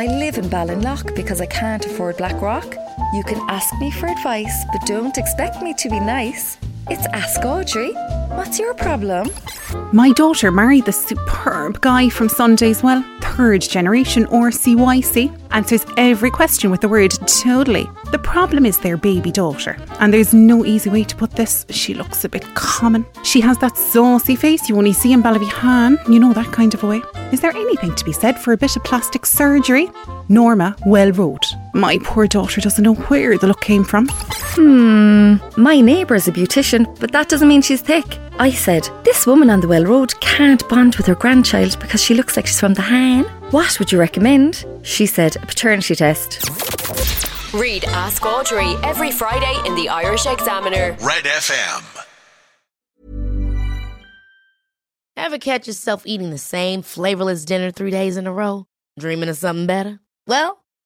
I live in Ballinlough because I can't afford Blackrock. You can ask me for advice, but don't expect me to be nice. It's Ask Audrey. What's your problem? My daughter married the superb guy from Sunday's Well, third generation or CYC answers every question with the word totally. The problem is their baby daughter, and there's no easy way to put this. She looks a bit common. She has that saucy face you only see in Ballyphehane, you know that kind of way. Is there anything to be said for a bit of plastic surgery? Norma Well Road. My poor daughter doesn't know where the look came from. Hmm, my neighbour's a beautician, but that doesn't mean she's thick. I said, This woman on the Well Road can't bond with her grandchild because she looks like she's from the Han. What would you recommend? She said, A paternity test. Read Ask Audrey every Friday in the Irish Examiner. Red FM. Ever catch yourself eating the same flavorless dinner three days in a row? Dreaming of something better? Well,